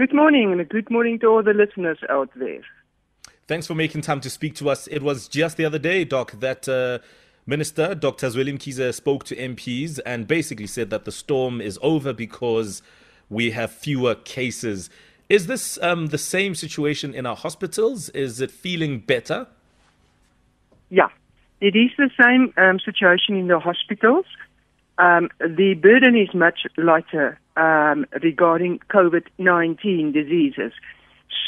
Good morning, and a good morning to all the listeners out there. Thanks for making time to speak to us. It was just the other day, Doc, that uh, Minister Dr. Zweli Mkhize spoke to MPs and basically said that the storm is over because we have fewer cases. Is this um, the same situation in our hospitals? Is it feeling better? Yeah, it is the same um, situation in the hospitals. Um, the burden is much lighter um, regarding COVID 19 diseases.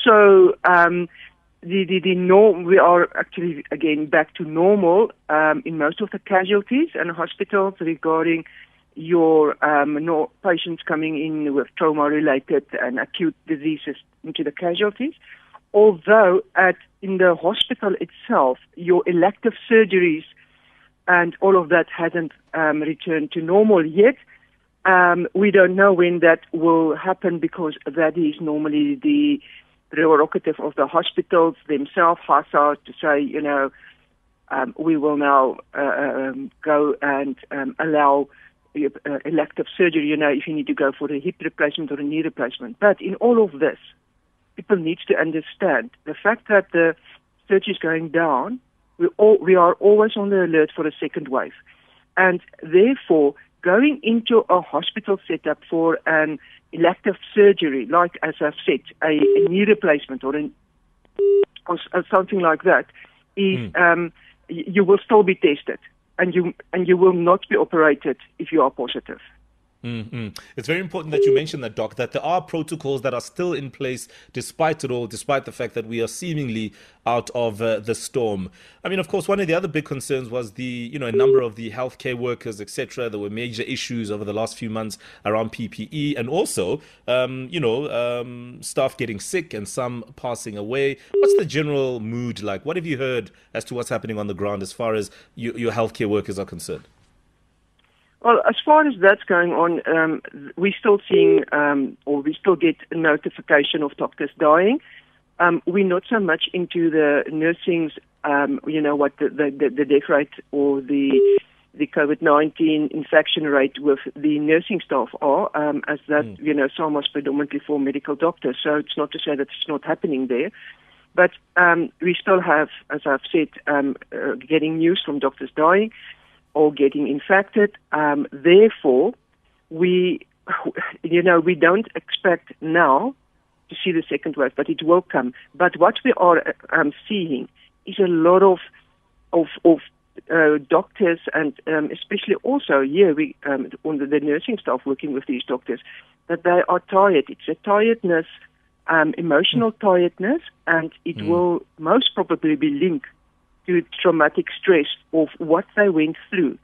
So, um, the, the, the norm, we are actually again back to normal um, in most of the casualties and hospitals regarding your um, no, patients coming in with trauma related and acute diseases into the casualties. Although at in the hospital itself, your elective surgeries and all of that hasn't um, returned to normal yet. Um, we don't know when that will happen because that is normally the prerogative of the hospitals themselves, HASA, to say, you know, um, we will now uh, um, go and um, allow uh, elective surgery, you know, if you need to go for a hip replacement or a knee replacement. But in all of this, people need to understand the fact that the surge is going down, we, all, we are always on the alert for a second wave. And therefore, going into a hospital setup for an elective surgery, like as I've said, a, a knee replacement or, an, or, or something like that, is mm. um, you will still be tested, and you and you will not be operated if you are positive. Mm-hmm. It's very important that you mention that, Doc, that there are protocols that are still in place despite it all, despite the fact that we are seemingly out of uh, the storm. I mean, of course, one of the other big concerns was the, you know, a number of the healthcare workers, etc. There were major issues over the last few months around PPE and also, um, you know, um, staff getting sick and some passing away. What's the general mood like? What have you heard as to what's happening on the ground as far as you, your healthcare workers are concerned? Well, as far as that's going on, um, we're still seeing, um, or we still get a notification of doctors dying. Um, we're not so much into the nursing's, um, you know, what the, the, the death rate or the the COVID-19 infection rate with the nursing staff are, um, as that, mm. you know, some was predominantly for medical doctors. So it's not to say that it's not happening there. But um, we still have, as I've said, um, uh, getting news from doctors dying or getting infected. Um, therefore, we, you know, we don't expect now to see the second wave, but it will come. But what we are um, seeing is a lot of of, of uh, doctors and um, especially also here we um, on the, the nursing staff working with these doctors that they are tired. It's a tiredness, um, emotional tiredness, and it mm. will most probably be linked to traumatic stress of what they went through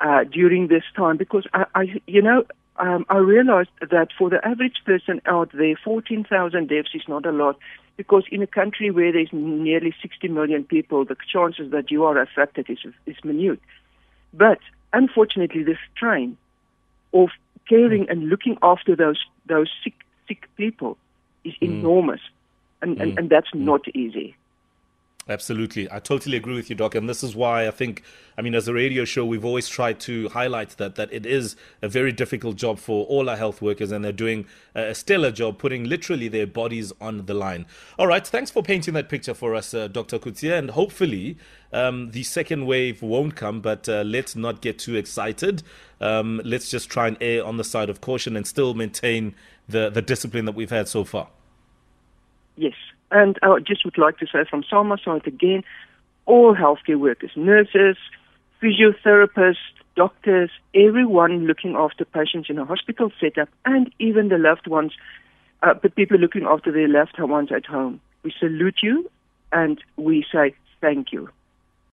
uh, during this time. Because I, I you know, um, I realized that for the average person out there, 14,000 deaths is not a lot. Because in a country where there's nearly 60 million people, the chances that you are affected is, is minute. But unfortunately, the strain of caring and looking after those those sick sick people is mm. enormous, and, mm. and and that's mm. not easy. Absolutely. I totally agree with you, Doc. And this is why I think, I mean, as a radio show, we've always tried to highlight that, that it is a very difficult job for all our health workers, and they're doing a stellar job putting literally their bodies on the line. All right. Thanks for painting that picture for us, uh, Dr. Coetzee. And hopefully, um, the second wave won't come, but uh, let's not get too excited. Um, let's just try and err on the side of caution and still maintain the, the discipline that we've had so far. Yes, and I just would like to say from SAMA side again, all healthcare workers, nurses, physiotherapists, doctors, everyone looking after patients in a hospital setup, and even the loved ones, uh, but people looking after their loved ones at home. We salute you and we say thank you.